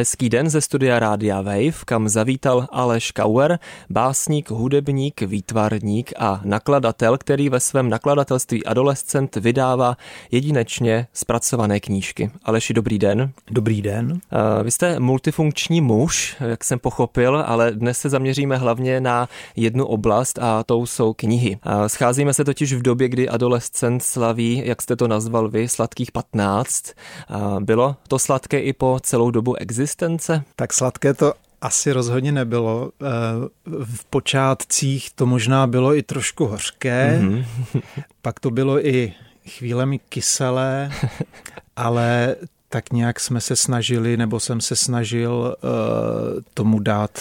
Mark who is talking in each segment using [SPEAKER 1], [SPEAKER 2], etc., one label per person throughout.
[SPEAKER 1] Hezký den ze studia Rádia Wave, kam zavítal Aleš Kauer, básník, hudebník, výtvarník a nakladatel, který ve svém nakladatelství Adolescent vydává jedinečně zpracované knížky. Aleši, dobrý den.
[SPEAKER 2] Dobrý den.
[SPEAKER 1] Uh, vy jste multifunkční muž, jak jsem pochopil, ale dnes se zaměříme hlavně na jednu oblast a tou jsou knihy. Uh, scházíme se totiž v době, kdy Adolescent slaví, jak jste to nazval vy, sladkých 15. Uh, bylo to sladké i po celou dobu existence existence?
[SPEAKER 2] Tak sladké to asi rozhodně nebylo. Eh, v počátcích to možná bylo i trošku hořké, mm-hmm. pak to bylo i chvílemi kyselé, ale tak nějak jsme se snažili, nebo jsem se snažil uh, tomu dát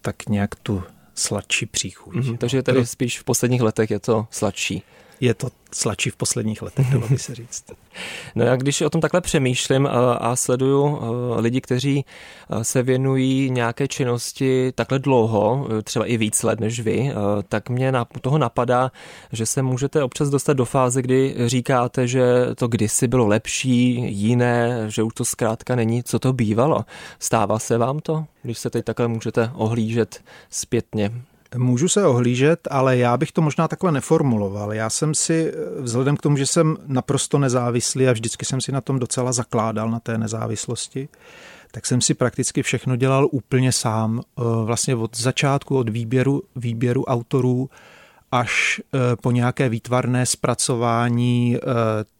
[SPEAKER 2] tak nějak tu sladší příchuť.
[SPEAKER 1] Mm-hmm, takže tady spíš v posledních letech je to sladší
[SPEAKER 2] je to sladší v posledních letech, dalo by se říct.
[SPEAKER 1] No já když o tom takhle přemýšlím a sleduju lidi, kteří se věnují nějaké činnosti takhle dlouho, třeba i víc let než vy, tak mě toho napadá, že se můžete občas dostat do fáze, kdy říkáte, že to kdysi bylo lepší, jiné, že už to zkrátka není, co to bývalo. Stává se vám to, když se teď takhle můžete ohlížet zpětně?
[SPEAKER 2] Můžu se ohlížet, ale já bych to možná takhle neformuloval. Já jsem si, vzhledem k tomu, že jsem naprosto nezávislý a vždycky jsem si na tom docela zakládal, na té nezávislosti, tak jsem si prakticky všechno dělal úplně sám. Eh, vlastně od začátku, od výběru, výběru autorů až eh, po nějaké výtvarné zpracování, eh,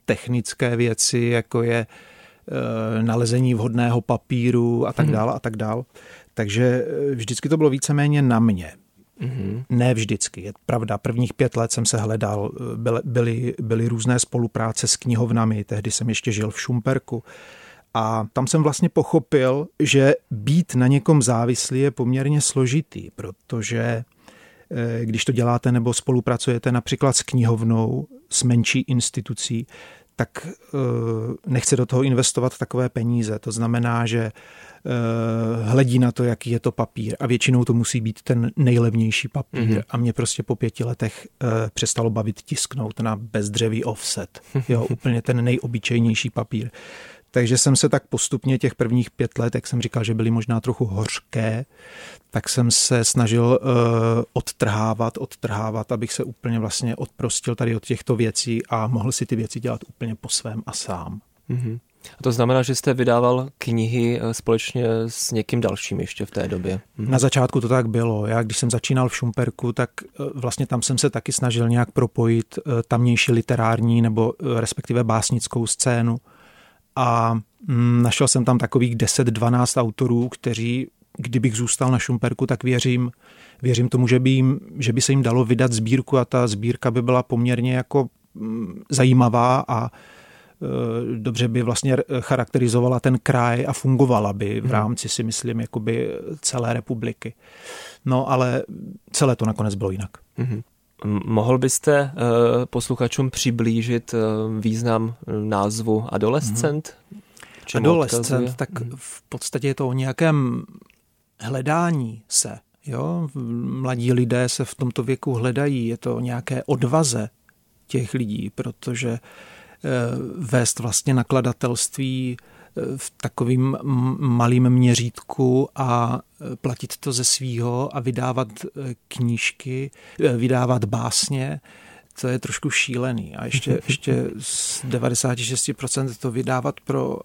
[SPEAKER 2] technické věci, jako je nalezení vhodného papíru a tak mhm. dále a tak dále. Takže vždycky to bylo víceméně na mě. Mm-hmm. Ne vždycky. Je pravda, prvních pět let jsem se hledal, byly, byly, byly různé spolupráce s knihovnami, tehdy jsem ještě žil v Šumperku. A tam jsem vlastně pochopil, že být na někom závislý je poměrně složitý, protože eh, když to děláte nebo spolupracujete například s knihovnou, s menší institucí, tak eh, nechce do toho investovat takové peníze. To znamená, že Eh, hledí na to, jaký je to papír a většinou to musí být ten nejlevnější papír mm-hmm. a mě prostě po pěti letech uh, přestalo bavit tisknout na bezdřevý offset, jo, úplně ten nejobyčejnější papír. Takže jsem se tak postupně těch prvních pět let, jak jsem říkal, že byly možná trochu hořké, tak jsem se snažil uh, odtrhávat, odtrhávat, abych se úplně vlastně odprostil tady od těchto věcí a mohl si ty věci dělat úplně po svém a sám. Mm-hmm.
[SPEAKER 1] A to znamená, že jste vydával knihy eh, společně s někým dalším ještě v té době.
[SPEAKER 2] Mhm. Na začátku to tak bylo. Já když jsem začínal v Šumperku, tak eh, vlastně tam jsem se taky snažil nějak propojit tamnější literární nebo respektive básnickou scénu. A mm, našel jsem tam takových 10-12 autorů, kteří, kdybych zůstal na Šumperku, tak věřím, věřím tomu, že by, jim, že by se jim dalo vydat sbírku a ta sbírka by byla poměrně jako mm, zajímavá a Eh, dobře by vlastně charakterizovala ten kraj a fungovala by v hmm. rámci, si myslím, jakoby celé republiky. No ale celé to nakonec bylo jinak. Mm-hmm.
[SPEAKER 1] Mohl byste uh, posluchačům přiblížit uh, význam názvu adolescent?
[SPEAKER 2] Mm-hmm. Adolescent, tak mm-hmm. v podstatě je to o nějakém hledání se. Jo? Mladí lidé se v tomto věku hledají, je to o nějaké odvaze těch lidí, protože Eh, vést vlastně nakladatelství eh, v takovým malým měřítku a eh, platit to ze svýho a vydávat knížky, vydávat básně, to je trošku šílený. A ještě, ještě z 96% to vydávat pro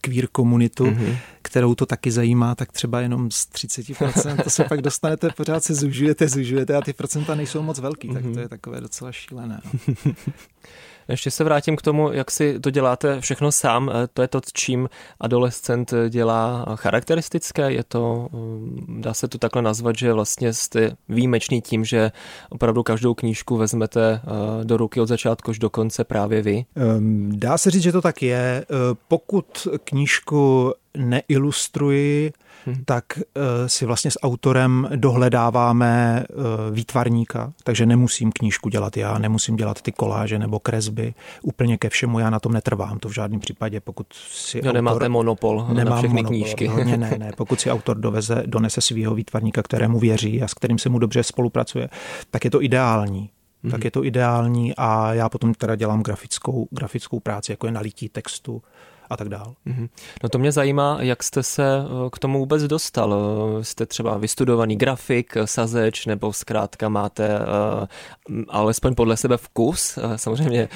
[SPEAKER 2] queer komunitu, mm-hmm. kterou to taky zajímá, tak třeba jenom z 30%, to se pak dostanete, pořád se zužujete, zužujete a ty procenta nejsou moc velký, mm-hmm. tak to mhm. je takové docela šílené.
[SPEAKER 1] Ještě se vrátím k tomu, jak si to děláte všechno sám. Eh, to je to, čím adolescent dělá charakteristické. Je to, mm, dá se to takhle nazvat, že vlastně jste výjimečný tím, že opravdu každou knížku vezmete eh, do ruky od začátku až do konce právě vy?
[SPEAKER 2] Ehm, dá se říct, že to tak je. Eh, pokud knížku neilustruji, hmm. tak eh, si vlastně s autorem dohledáváme eh, výtvarníka, takže nemusím knížku dělat já, nemusím dělat ty koláže nebo kresby. Úplně ke všemu já na tom netrvám, to v žádném případě, pokud si
[SPEAKER 1] no, autor... nemáte monopol
[SPEAKER 2] nemám
[SPEAKER 1] na všechny
[SPEAKER 2] monopol,
[SPEAKER 1] knížky.
[SPEAKER 2] Ne, ne, ne. Pokud si autor doveze, donese svého výtvarníka, kterému věří a s kterým se mu dobře spolupracuje, tak je to ideální tak je to ideální a já potom teda dělám grafickou, grafickou práci, jako je nalití textu a tak dál.
[SPEAKER 1] Mm-hmm. No to mě zajímá, jak jste se eh, k tomu vůbec dostal. Eh, jste třeba vystudovaný grafik, sazeč, nebo zkrátka máte uh, alespoň podle sebe vkus. Samozřejmě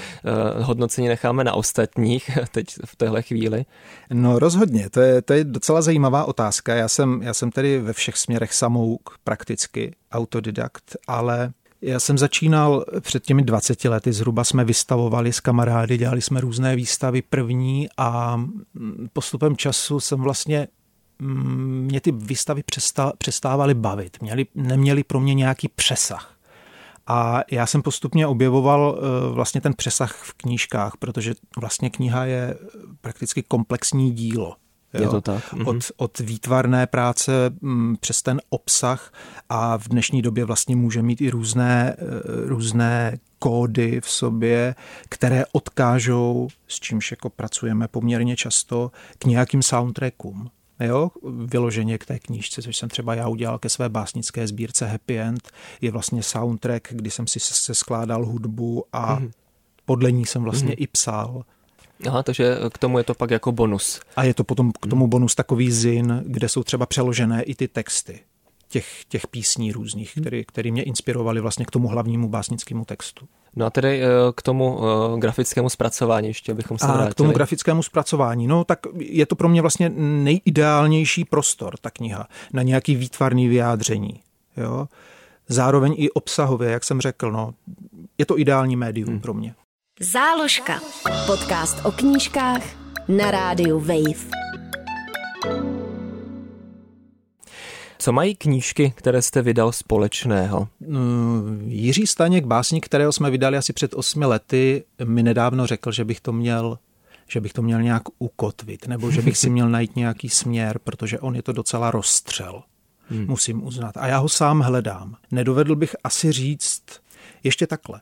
[SPEAKER 1] uh, hodnocení necháme na ostatních teď v téhle chvíli.
[SPEAKER 2] No rozhodně, to je, to je docela zajímavá otázka. Já jsem, já jsem tedy ve všech směrech samouk prakticky autodidakt, ale já jsem začínal před těmi 20 lety, zhruba jsme vystavovali s kamarády, dělali jsme různé výstavy první a postupem času jsem vlastně mm, mě ty výstavy přestávaly bavit, měli, neměli pro mě nějaký přesah. A já jsem postupně objevoval eh, vlastně ten přesah v knížkách, protože vlastně kniha je prakticky komplexní dílo.
[SPEAKER 1] Jo? Je to tak. Mhm.
[SPEAKER 2] Od, od výtvarné práce m, mm, přes ten obsah a v dnešní době vlastně může mít i různé, eh, různé kódy v sobě, které odkážou, s čímž jako pracujeme poměrně často, k nějakým soundtrackům. Jo, vyloženě k té knížce, což jsem třeba já udělal ke své básnické sbírce Happy End, je vlastně soundtrack, kdy jsem si se skládal hudbu a mm. podle ní jsem vlastně mm. i psal
[SPEAKER 1] Aha, takže k tomu je to pak jako bonus.
[SPEAKER 2] A je to potom k tomu bonus takový zin, kde jsou třeba přeložené i ty texty těch, těch písní různých, který, který mě inspirovali vlastně k tomu hlavnímu básnickému textu.
[SPEAKER 1] No a tedy eh, k tomu eh, grafickému zpracování ještě bychom se a vrátili.
[SPEAKER 2] k tomu grafickému zpracování, no tak je to pro mě vlastně nejideálnější prostor, ta kniha, na nějaký výtvarný vyjádření. Jo? Zároveň i obsahově, jak jsem řekl, no, je to ideální médium hmm. pro mě.
[SPEAKER 3] Záložka. Podcast o knížkách na rádiu Wave.
[SPEAKER 1] Co mají knížky, které jste vydal společného?
[SPEAKER 2] Mm, Jiří Staněk, básník, kterého jsme vydali asi před osmi lety, mi nedávno řekl, že bych to měl že bych to měl nějak ukotvit, nebo že bych si měl najít nějaký směr, protože on je to docela rozstřel. Hmm. Musím uznat. A já ho sám hledám. Nedovedl bych asi říct ještě takhle.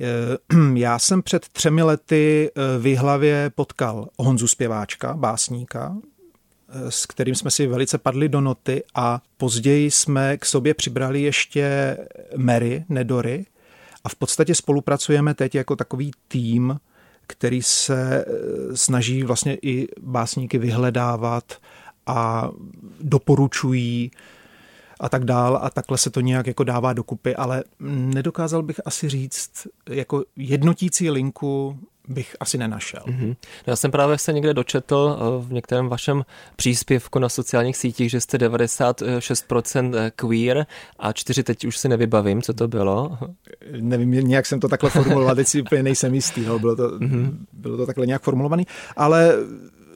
[SPEAKER 2] Eh, já jsem před třemi lety eh, v hlavě potkal Honzu Zpěváčka, básníka, eh, s kterým jsme si velice padli do noty a později jsme k sobě přibrali ještě Mary Nedory a v podstatě spolupracujeme teď jako takový tým, který se snaží vlastně i básníky vyhledávat a doporučují a tak dál a takhle se to nějak jako dává dokupy, ale nedokázal bych asi říct, jako jednotící linku bych asi nenašel. Mm-hmm.
[SPEAKER 1] Já jsem právě se někde dočetl eh, v některém vašem příspěvku na sociálních sítích, že jste 96% eh, queer a čtyři teď už si nevybavím, co to bylo.
[SPEAKER 2] Nevím, nějak jsem to takhle formuloval, teď si úplně nejsem jistý, no, bylo, to, mm-hmm. bylo to takhle nějak formulovaný, ale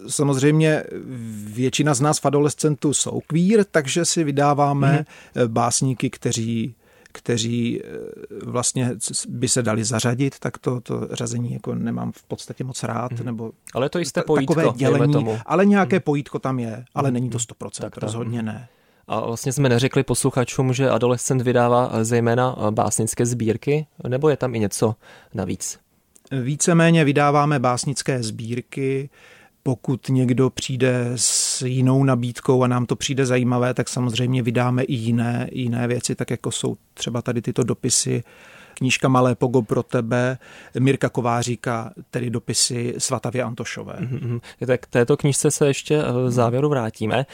[SPEAKER 2] samozřejmě většina z nás v adolescentu jsou queer, takže si vydáváme mm-hmm. básníky, kteří kteří eh, vlastně by se dali zařadit, tak to, to řazení jako nemám v podstatě moc rád. Mm. Nebo
[SPEAKER 1] ale to jisté pojítko,
[SPEAKER 2] takové dělení, tomu. Ale nějaké mm. pojítko tam je, ale není to 100%, tak rozhodně
[SPEAKER 1] mm.
[SPEAKER 2] ne.
[SPEAKER 1] A vlastně jsme neřekli posluchačům, že adolescent vydává eh, zejména básnické sbírky, nebo je tam i něco navíc?
[SPEAKER 2] Víceméně vydáváme básnické sbírky, pokud někdo přijde s jinou nabídkou a nám to přijde zajímavé, tak samozřejmě vydáme i jiné, jiné věci, tak jako jsou třeba tady tyto dopisy knížka Malé pogo pro tebe, Mirka Kováříka, tedy dopisy Svatavě Antošové.
[SPEAKER 1] Mm-hmm. Tak k této knížce se ještě v závěru vrátíme.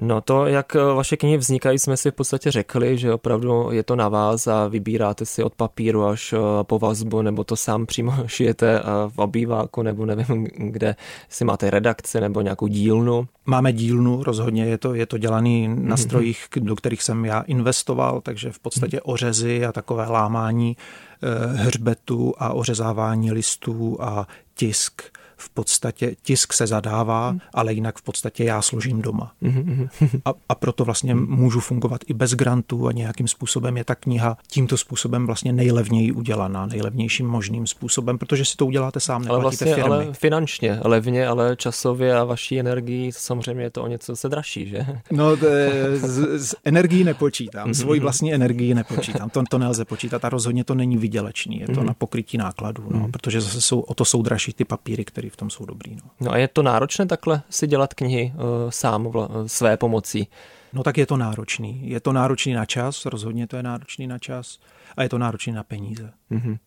[SPEAKER 1] No to, jak vaše knihy vznikají, jsme si v podstatě řekli, že opravdu je to na vás a vybíráte si od papíru až eh, po vazbu, nebo to sám přímo šijete eh, v obýváku, nebo nevím, kde si máte redakci nebo nějakou dílnu.
[SPEAKER 2] Máme dílnu, rozhodně je to, je to dělaný na mhm. strojích, do kterých jsem já investoval, takže v podstatě mhm. ořezy a takové lámání eh, hřbetu a ořezávání listů a tisk v podstatě tisk se zadává, mm. ale jinak v podstatě já složím doma. Mm. A, a proto vlastně můžu fungovat i bez grantů a nějakým způsobem je ta kniha tímto způsobem vlastně nejlevněji udělaná, nejlevnějším možným způsobem, protože si to uděláte sám,
[SPEAKER 1] ale vlastně, firmy. ale finančně, levně, ale časově a vaší energii samozřejmě je to o něco se dražší, že?
[SPEAKER 2] No, z, z energií nepočítám, svoji vlastní energii nepočítám, to, to nelze počítat a rozhodně to není vydělečný, je to na pokrytí nákladů, no, protože zase jsou, o to jsou dražší ty papíry, které v tom jsou dobrý. No.
[SPEAKER 1] no a je to náročné takhle si dělat knihy uh, sám vla, své pomocí?
[SPEAKER 2] No tak je to náročný. Je to náročný na čas, rozhodně to je náročný na čas a je to náročný na peníze. Mm-hmm.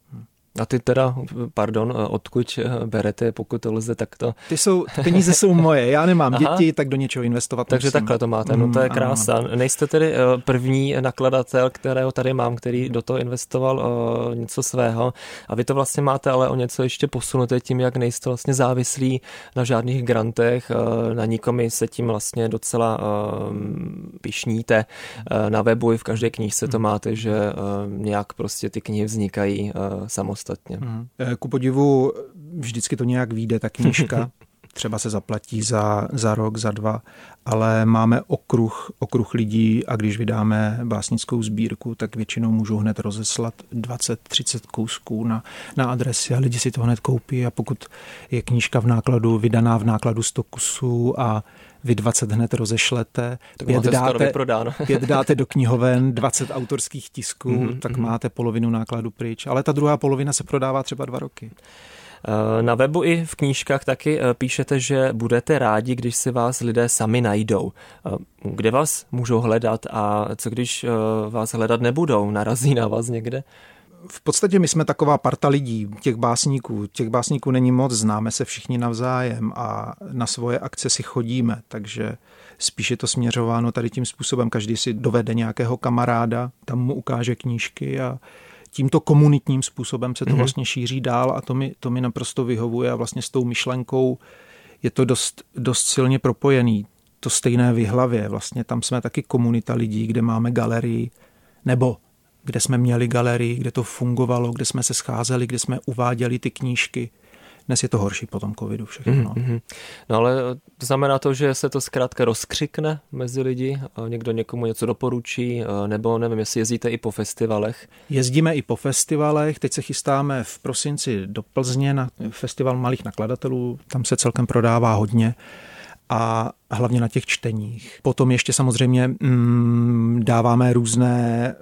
[SPEAKER 1] A ty teda, pardon, odkud berete, pokud to lze takto?
[SPEAKER 2] Ty jsou, ty peníze jsou moje, já nemám Aha. děti, tak do něčeho investovat
[SPEAKER 1] Takže
[SPEAKER 2] musím.
[SPEAKER 1] takhle to máte, no to je mm, krása. Nejste tedy eh, první nakladatel, kterého tady mám, který do toho investoval uh, něco svého a vy to vlastně máte ale o něco ještě posunuté tím, jak nejste vlastně závislí na žádných grantech, na nikomi se tím vlastně docela pišníte. Na webu i v každé knížce to mm. máte, že nějak prostě ty knihy vznikají uh, samostatně. Mm.
[SPEAKER 2] Ku podivu vždycky to nějak vyjde, ta knížka. třeba se zaplatí za, za rok, za dva, ale máme okruh, okruh lidí a když vydáme básnickou sbírku, tak většinou můžu hned rozeslat 20-30 kousků na, na adresy a lidi si to hned koupí a pokud je knížka v nákladu, vydaná v nákladu 100 kusů a vy 20 hned rozešlete,
[SPEAKER 1] tak pět, dáte,
[SPEAKER 2] pět dáte do knihoven, 20 autorských tisků, mm-hmm, tak mm-hmm. máte polovinu nákladu pryč. Ale ta druhá polovina se prodává třeba dva roky.
[SPEAKER 1] Eh, na webu i v knížkách taky eh, píšete, že budete rádi, když si vás lidé sami najdou. Eh, kde vás můžou hledat a co když vás hledat nebudou? Narazí na vás někde?
[SPEAKER 2] V podstatě my jsme taková parta lidí, těch básníků. Těch básníků není moc, známe se všichni navzájem a na svoje akce si chodíme, takže spíš je to směřováno tady tím způsobem. Každý si dovede nějakého kamaráda, tam mu ukáže knížky a tímto komunitním způsobem se to mm-hmm. vlastně šíří dál a to mi, to mi naprosto vyhovuje a vlastně s tou myšlenkou je to dost, dost silně propojený. To stejné v hlavě. Vlastně tam jsme taky komunita lidí, kde máme galerii, nebo kde jsme měli galerii, kde to fungovalo, kde jsme se scházeli, kde jsme uváděli ty knížky. Dnes je to horší po tom covidu všechno. Mm-hmm.
[SPEAKER 1] No ale to znamená to, že se to zkrátka rozkřikne mezi lidi, někdo někomu něco doporučí, nebo nevím, jestli jezdíte i po festivalech.
[SPEAKER 2] Jezdíme i po festivalech, teď se chystáme v prosinci do Plzně na festival malých nakladatelů, tam se celkem prodává hodně a hlavně na těch čteních. Potom ještě samozřejmě mm, dáváme různé e,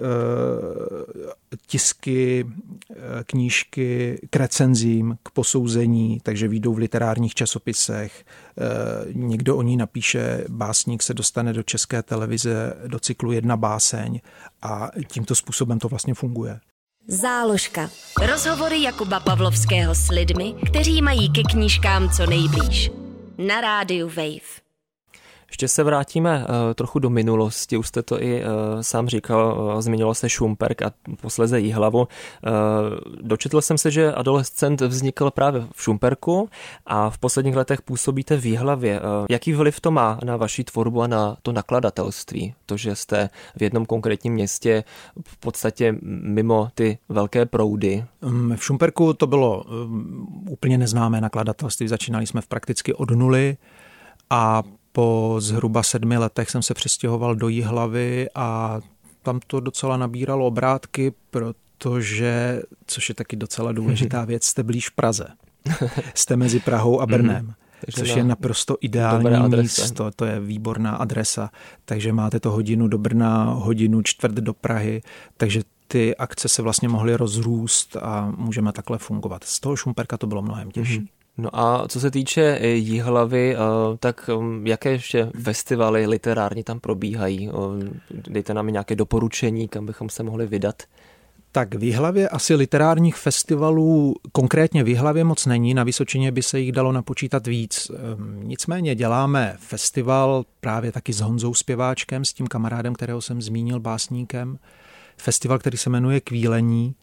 [SPEAKER 2] tisky, e, knížky k recenzím, k posouzení, takže výjdou v literárních časopisech. E, někdo o ní napíše, básník se dostane do české televize do cyklu Jedna báseň a tímto způsobem to vlastně funguje.
[SPEAKER 3] Záložka. Rozhovory Jakuba Pavlovského s lidmi, kteří mají ke knížkám co nejblíž na rádiu Wave.
[SPEAKER 1] Ještě se vrátíme uh, trochu do minulosti, už jste to i uh, sám říkal, uh, zmiňoval se Šumperk a posleze Jihlavu. Dočetl jsem se, že adolescent vznikl právě v Šumperku a v posledních letech působíte v Jihlavě. Jaký vliv to má na vaši tvorbu a na to nakladatelství? To, že jste v jednom konkrétním městě v podstatě mimo ty velké proudy?
[SPEAKER 2] Mm, v Šumperku to bylo úplně neznámé nakladatelství, začínali jsme v prakticky od nuly a po zhruba sedmi letech jsem se přestěhoval do Jihlavy a tam to docela nabíralo obrátky, protože, což je taky docela důležitá věc, jste blíž Praze. Jste mezi Prahou a Brnem. Mm. což je naprosto ideální místo, to je výborná adresa, takže máte to hodinu do Brna, hodinu čtvrt do Prahy, takže ty akce se vlastně mohly rozrůst a můžeme takhle fungovat. Z toho Šumperka to bylo mnohem těžší. Mm-hmm.
[SPEAKER 1] No a co se týče eh, Jihlavy, eh, tak mm, jaké ještě festivaly literární tam probíhají? Dejte nám nějaké doporučení, kam bychom se mohli vydat.
[SPEAKER 2] Tak v Jihlavě asi literárních festivalů, konkrétně v Jihlavě moc není, na Vysočině by se jich dalo napočítat víc. Ehm, nicméně děláme festival právě taky s Honzou Zpěváčkem, s tím kamarádem, kterého jsem zmínil, básníkem. Festival, který se jmenuje Kvílení,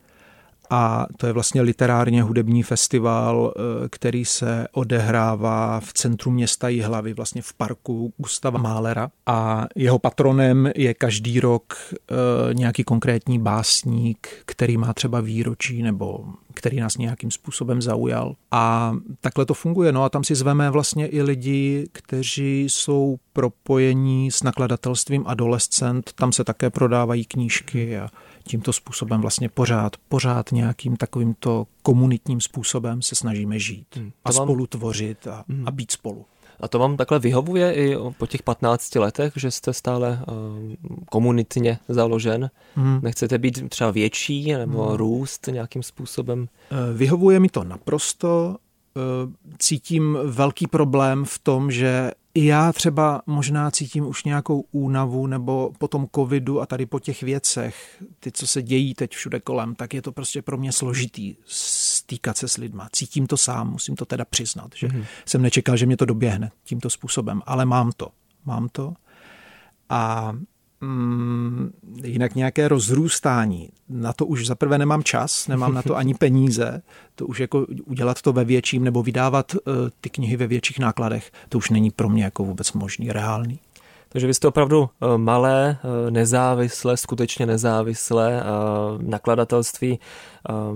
[SPEAKER 2] a to je vlastně literárně hudební festival, eh, který se odehrává v centru města Jihlavy, vlastně v parku Gustava Málera. A jeho patronem je každý rok eh, nějaký konkrétní básník, který má třeba výročí nebo který nás nějakým způsobem zaujal. A takhle to funguje. No a tam si zveme vlastně i lidi, kteří jsou propojení s nakladatelstvím Adolescent. Tam se také prodávají knížky a tímto způsobem vlastně pořád, pořád nějakým takovýmto komunitním způsobem se snažíme žít hmm, a vám... spolu tvořit a, hmm. a být spolu.
[SPEAKER 1] A to vám takhle vyhovuje i po těch 15 letech, že jste stále uh, komunitně založen? Hmm. Nechcete být třeba větší nebo hmm. růst nějakým způsobem?
[SPEAKER 2] Eh, vyhovuje mi to naprosto. Eh, cítím velký problém v tom, že i já třeba možná cítím už nějakou únavu nebo po tom covidu a tady po těch věcech, ty, co se dějí teď všude kolem, tak je to prostě pro mě složitý stýkat se s lidma. Cítím to sám, musím to teda přiznat, že mm-hmm. jsem nečekal, že mě to doběhne tímto způsobem, ale mám to. Mám to. A mm, jinak nějaké rozrůstání. Na to už zaprvé nemám čas, nemám na to ani peníze. To už jako udělat to ve větším nebo vydávat uh, ty knihy ve větších nákladech, to už není pro mě jako vůbec možný, reálný.
[SPEAKER 1] Takže vy jste opravdu eh, malé, eh, nezávislé, skutečně nezávislé nakladatelství,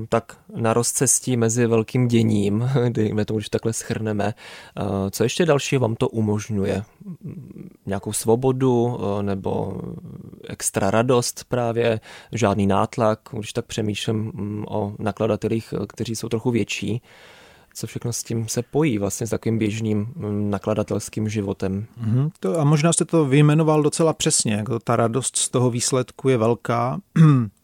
[SPEAKER 1] tak na rozcestí mezi velkým děním, kdy to už takhle schrneme. Co ještě dalšího vám to umožňuje? Nějakou svobodu nebo extra radost právě, žádný nátlak, když tak přemýšlím mm, o nakladatelích, kteří jsou trochu větší co všechno s tím se pojí vlastně s takovým běžným mm, nakladatelským životem.
[SPEAKER 2] Mm-hmm. To, a možná jste to vyjmenoval docela přesně, jako ta radost z toho výsledku je velká.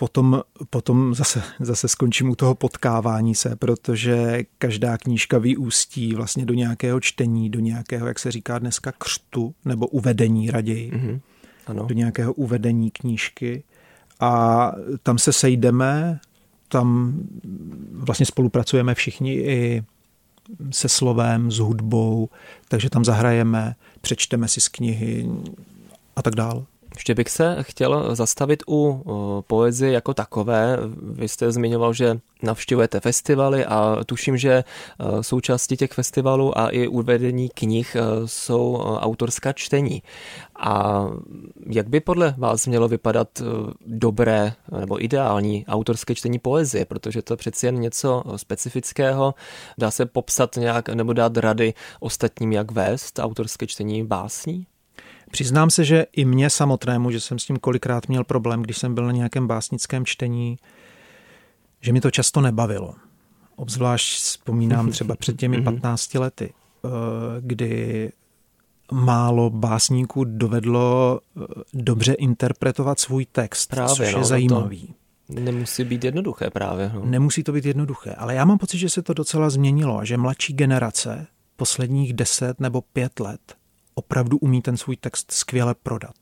[SPEAKER 2] potom, potom zase, zase skončím u toho potkávání se, protože každá knížka vyústí vlastně do nějakého čtení, do nějakého, jak se říká dneska, křtu nebo uvedení raději. Mm-hmm. Ano. Do nějakého uvedení knížky. A tam se sejdeme, tam vlastně spolupracujeme všichni i se slovem, s hudbou, takže tam zahrajeme, přečteme si z knihy a tak dále.
[SPEAKER 1] Ještě bych se chtěl zastavit u poezie jako takové. Vy jste zmiňoval, že navštěvujete festivaly a tuším, že e, součástí těch festivalů a i uvedení knih e, jsou autorská čtení. A jak by podle vás mělo vypadat dobré nebo ideální autorské čtení poezie, protože to je přeci jen něco specifického, dá se popsat nějak nebo dát rady ostatním, jak vést autorské čtení básní?
[SPEAKER 2] Přiznám se, že i mě samotnému, že jsem s tím kolikrát měl problém, když jsem byl na nějakém básnickém čtení, že mi to často nebavilo. Obzvlášť vzpomínám třeba před těmi 15 mhm. lety, eh, kdy málo básníků dovedlo eh, dobře interpretovat svůj text, právě, což je no, zajímavý.
[SPEAKER 1] To nemusí být jednoduché právě. No.
[SPEAKER 2] Nemusí to být jednoduché, ale já mám pocit, že se to docela změnilo a že mladší generace posledních deset nebo pět let opravdu umí ten svůj text skvěle prodat.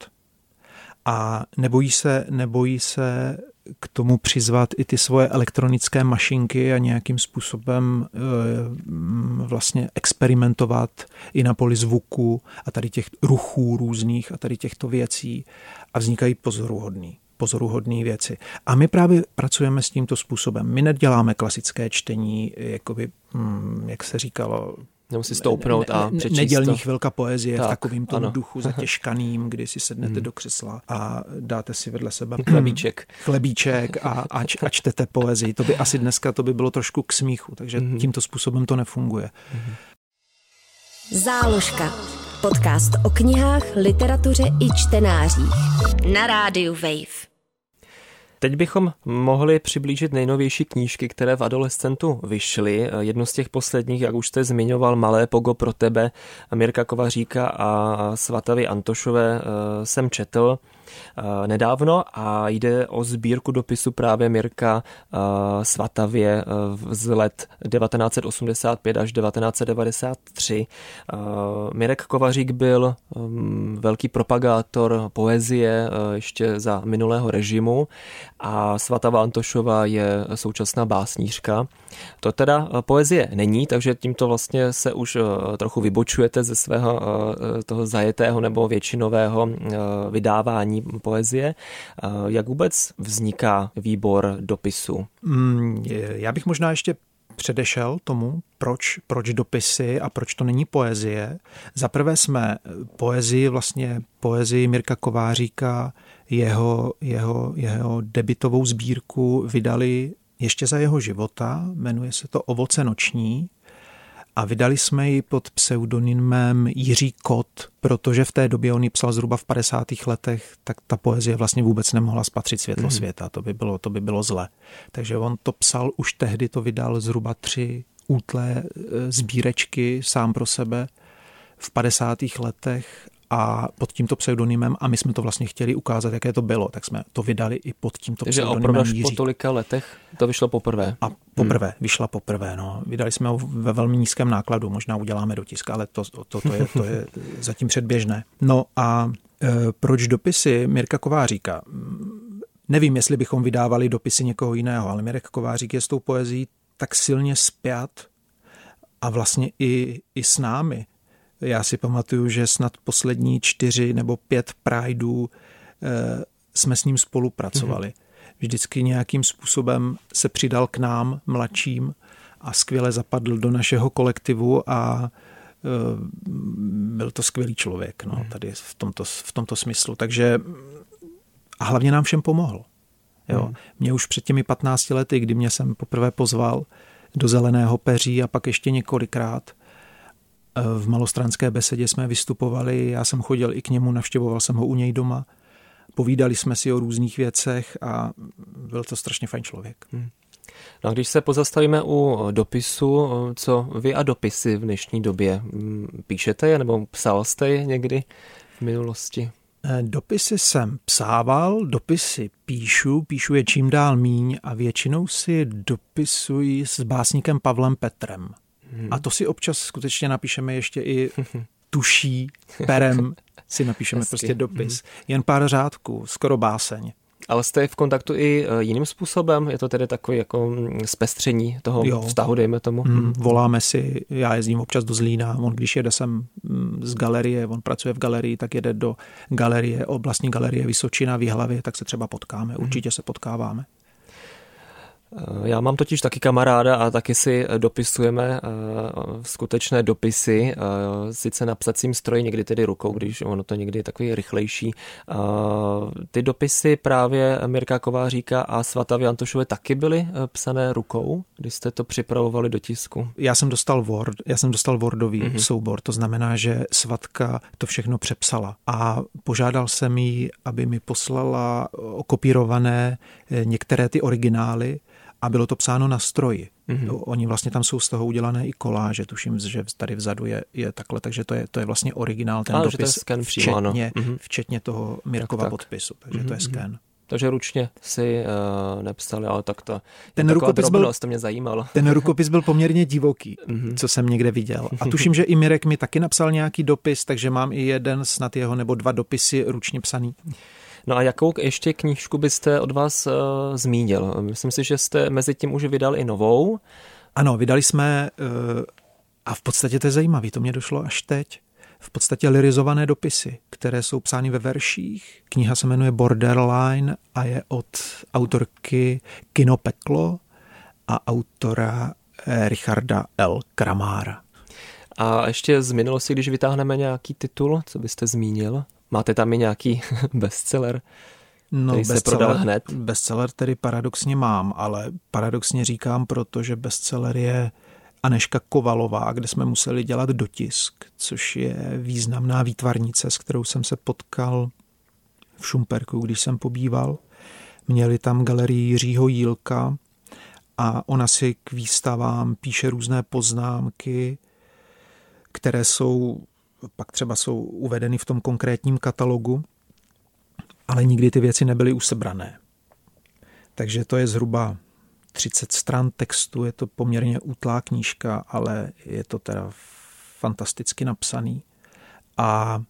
[SPEAKER 2] A nebojí se, nebojí se k tomu přizvat i ty svoje elektronické mašinky a nějakým způsobem e, vlastně experimentovat i na poli zvuku a tady těch ruchů různých a tady těchto věcí a vznikají pozoruhodný pozoruhodné věci. A my právě pracujeme s tímto způsobem. My neděláme klasické čtení, jakoby, hm, jak se říkalo,
[SPEAKER 1] Nemusí stoupnout a přečíst
[SPEAKER 2] Nedělních to. velká poezie tak, v takovým tom ano. duchu zatěžkaným, kdy si sednete hmm. do křesla a dáte si vedle sebe
[SPEAKER 1] chlebíček,
[SPEAKER 2] chlebíček a, a, a čtete poezii. To by asi dneska to by bylo trošku k smíchu, takže hmm. tímto způsobem to nefunguje. Hmm.
[SPEAKER 3] Záložka. Podcast o knihách, literatuře i čtenářích. Na rádiu Wave.
[SPEAKER 1] Teď bychom mohli přiblížit nejnovější knížky, které v adolescentu vyšly. Jednu z těch posledních, jak už jste zmiňoval, Malé pogo pro tebe, Mirka Kovaříka a Svatavy Antošové eh, jsem četl. Eh, nedávno a jde o sbírku dopisu právě Mirka eh, Svatavě eh, z let 1985 až 1993. Mirek Kovařík byl mm, velký propagátor poezie ještě za minulého režimu a Svatava Antošova je současná básnířka. To teda poezie není, takže tímto vlastně se už trochu vybočujete ze svého toho zajetého nebo většinového vydávání poezie. Jak vůbec vzniká výbor dopisu?
[SPEAKER 2] Mm, já bych možná ještě předešel tomu, proč, proč dopisy a proč to není poezie. Za prvé jsme poezii, vlastně poezii Mirka Kováříka, jeho, jeho, jeho debitovou sbírku vydali ještě za jeho života, jmenuje se to Ovoce noční a vydali jsme ji pod pseudonymem Jiří Kot, protože v té době on ji psal zhruba v 50. letech, tak ta poezie vlastně vůbec nemohla spatřit světlo mm. světa, to by, bylo, to by bylo zle. Takže on to psal, už tehdy to vydal zhruba tři útlé e, sbírečky sám pro sebe v 50. letech a pod tímto pseudonymem a my jsme to vlastně chtěli ukázat, jaké to bylo, tak jsme to vydali i pod tímto Takže pseudonymem
[SPEAKER 1] Takže opravdu po tolika letech to vyšlo poprvé.
[SPEAKER 2] A poprvé, hmm. vyšla poprvé, no. Vydali jsme ho ve velmi nízkém nákladu, možná uděláme dotisk, ale to, to, to, je, to je zatím předběžné. No a e, proč dopisy Mirka Kováříka? Nevím, jestli bychom vydávali dopisy někoho jiného, ale Mirek Kovářík je s tou poezí tak silně spjat a vlastně i, i s námi, já si pamatuju, že snad poslední čtyři nebo pět Prideů eh, jsme s ním spolupracovali. Mm-hmm. Vždycky nějakým způsobem se přidal k nám, mladším, a skvěle zapadl do našeho kolektivu a eh, byl to skvělý člověk no, mhm. tady v tomto, v tomto smyslu. Takže a hlavně nám všem pomohl. Jo. Mm. Mě už před těmi 15 lety, kdy mě jsem poprvé pozval do Zeleného peří a pak ještě několikrát, v malostranské besedě jsme vystupovali, já jsem chodil i k němu, navštěvoval jsem ho u něj doma, povídali jsme si o různých věcech a byl to strašně fajn člověk. Hmm.
[SPEAKER 1] No a když se pozastavíme u dopisu, co vy a dopisy v dnešní době? Píšete je nebo psal jste je někdy v minulosti?
[SPEAKER 2] Eh, dopisy jsem psával, dopisy píšu, píšu je čím dál míň a většinou si dopisuji s básníkem Pavlem Petrem. Hmm. A to si občas skutečně napíšeme ještě i tuší, perem si napíšeme Hezky. prostě dopis. Hmm. Jen pár řádků, skoro báseň.
[SPEAKER 1] Ale jste v kontaktu i e, jiným způsobem? Je to tedy takový jako mm, zpestření toho jo. vztahu, dejme tomu?
[SPEAKER 2] Hmm, voláme si, já jezdím občas do Zlína, on když jede sem mm, z galerie, on pracuje v galerii, tak jede do galerie, oblastní galerie Vysočina v Jihlavě, tak se třeba potkáme, hmm. určitě se potkáváme.
[SPEAKER 1] Já mám totiž taky kamaráda a taky si dopisujeme eh, skutečné dopisy, eh, sice na psacím stroji, někdy tedy rukou, když ono to někdy je takový rychlejší. Eh, ty dopisy právě Mirka Kováříka a Svatavy Antošové taky byly psané rukou, když jste to připravovali do tisku?
[SPEAKER 2] Já jsem dostal Word, já jsem dostal Wordový mm-hmm. soubor, to znamená, že Svatka to všechno přepsala a požádal jsem jí, aby mi poslala okopírované některé ty originály, a bylo to psáno na stroji. Mm-hmm. Oni vlastně tam jsou z toho udělané i koláže, tuším, že tady vzadu je, je takhle, takže to je, to je vlastně originál, ten Ale dopis, to je
[SPEAKER 1] scan přímo,
[SPEAKER 2] včetně, mm-hmm. včetně toho Mirkova tak, tak. podpisu, takže mm-hmm. to je mhm, scan.
[SPEAKER 1] Takže ručně si uh, nepsali, ale tak to ten rukopis byl, to mě zajímalo.
[SPEAKER 2] Ten rukopis byl poměrně divoký, mm-hmm. co jsem někde viděl. A tuším, že i Mirek mi taky napsal nějaký dopis, takže mám i jeden, snad jeho, nebo dva dopisy ručně psaný.
[SPEAKER 1] No a jakou ještě knížku byste od vás uh, zmínil? Myslím si, že jste mezi tím už vydal i novou.
[SPEAKER 2] Ano, vydali jsme uh, a v podstatě to je zajímavé, to mě došlo až teď. V podstatě lirizované dopisy, které jsou psány ve verších. Kniha se jmenuje Borderline a je od autorky Kino Peklo a autora eh, Richarda L. Kramára.
[SPEAKER 1] A ještě z minulosti, když vytáhneme nějaký titul, co byste zmínil? Máte tam i nějaký bestseller, no, který bestseller, se prodal hned?
[SPEAKER 2] Bestseller tedy paradoxně mám, ale paradoxně říkám, protože bestseller je Aneška Kovalová, kde jsme museli dělat dotisk, což je významná výtvarnice, s kterou jsem se potkal v Šumperku, když jsem pobýval. Měli tam galerii Jiřího Jílka a ona si k výstavám píše různé poznámky, které jsou pak třeba jsou uvedeny v tom konkrétním katalogu, ale nikdy ty věci nebyly usebrané. Takže to je zhruba 30 stran textu, je to poměrně útlá knížka, ale je to teda fantasticky napsaný. A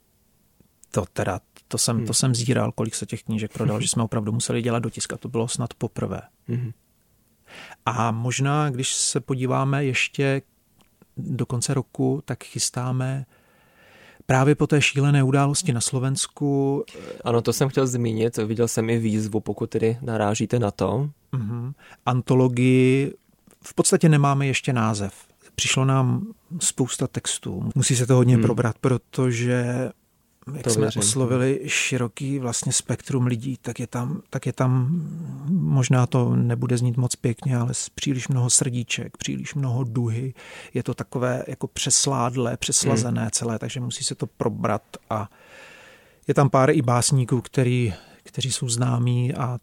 [SPEAKER 2] to teda, to jsem, hmm. to jsem zíral, kolik se těch knížek prodal, že jsme opravdu museli dělat dotisk a to bylo snad poprvé. Hmm. A možná, když se podíváme ještě do konce roku, tak chystáme právě po té šílené události na Slovensku.
[SPEAKER 1] Ano, to jsem chtěl zmínit, viděl jsem i výzvu, pokud tedy narážíte na to.
[SPEAKER 2] Uh-huh. Antologii v podstatě nemáme ještě název. Přišlo nám spousta textů. Musí se to hodně hmm. probrat, protože jak to jsme věřím. oslovili široký vlastně spektrum lidí, tak je, tam, tak je tam, možná to nebude znít moc pěkně, ale příliš mnoho srdíček, příliš mnoho duhy. Je to takové jako přesládlé, přeslazené hmm. celé, takže musí se to probrat a je tam pár i básníků, který, kteří jsou známí a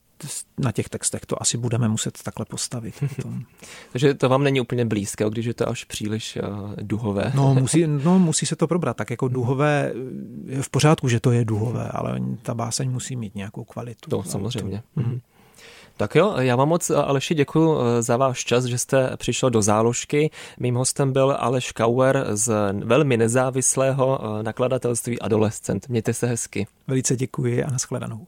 [SPEAKER 2] na těch textech to asi budeme muset takhle postavit.
[SPEAKER 1] Takže to vám není úplně blízké, když je to až příliš uh, duhové.
[SPEAKER 2] no, musí, no, musí se to probrat. Tak jako duhové je v pořádku, že to je duhové, ale ta báseň musí mít nějakou kvalitu.
[SPEAKER 1] To samozřejmě. To, mm. Tak jo, já vám moc, Aleši, děkuji eh, za váš čas, že jste přišel do záložky. Mým hostem byl Aleš Kauer z velmi nezávislého eh, nakladatelství Adolescent. Mějte se hezky.
[SPEAKER 2] Velice děkuji a nashledanou.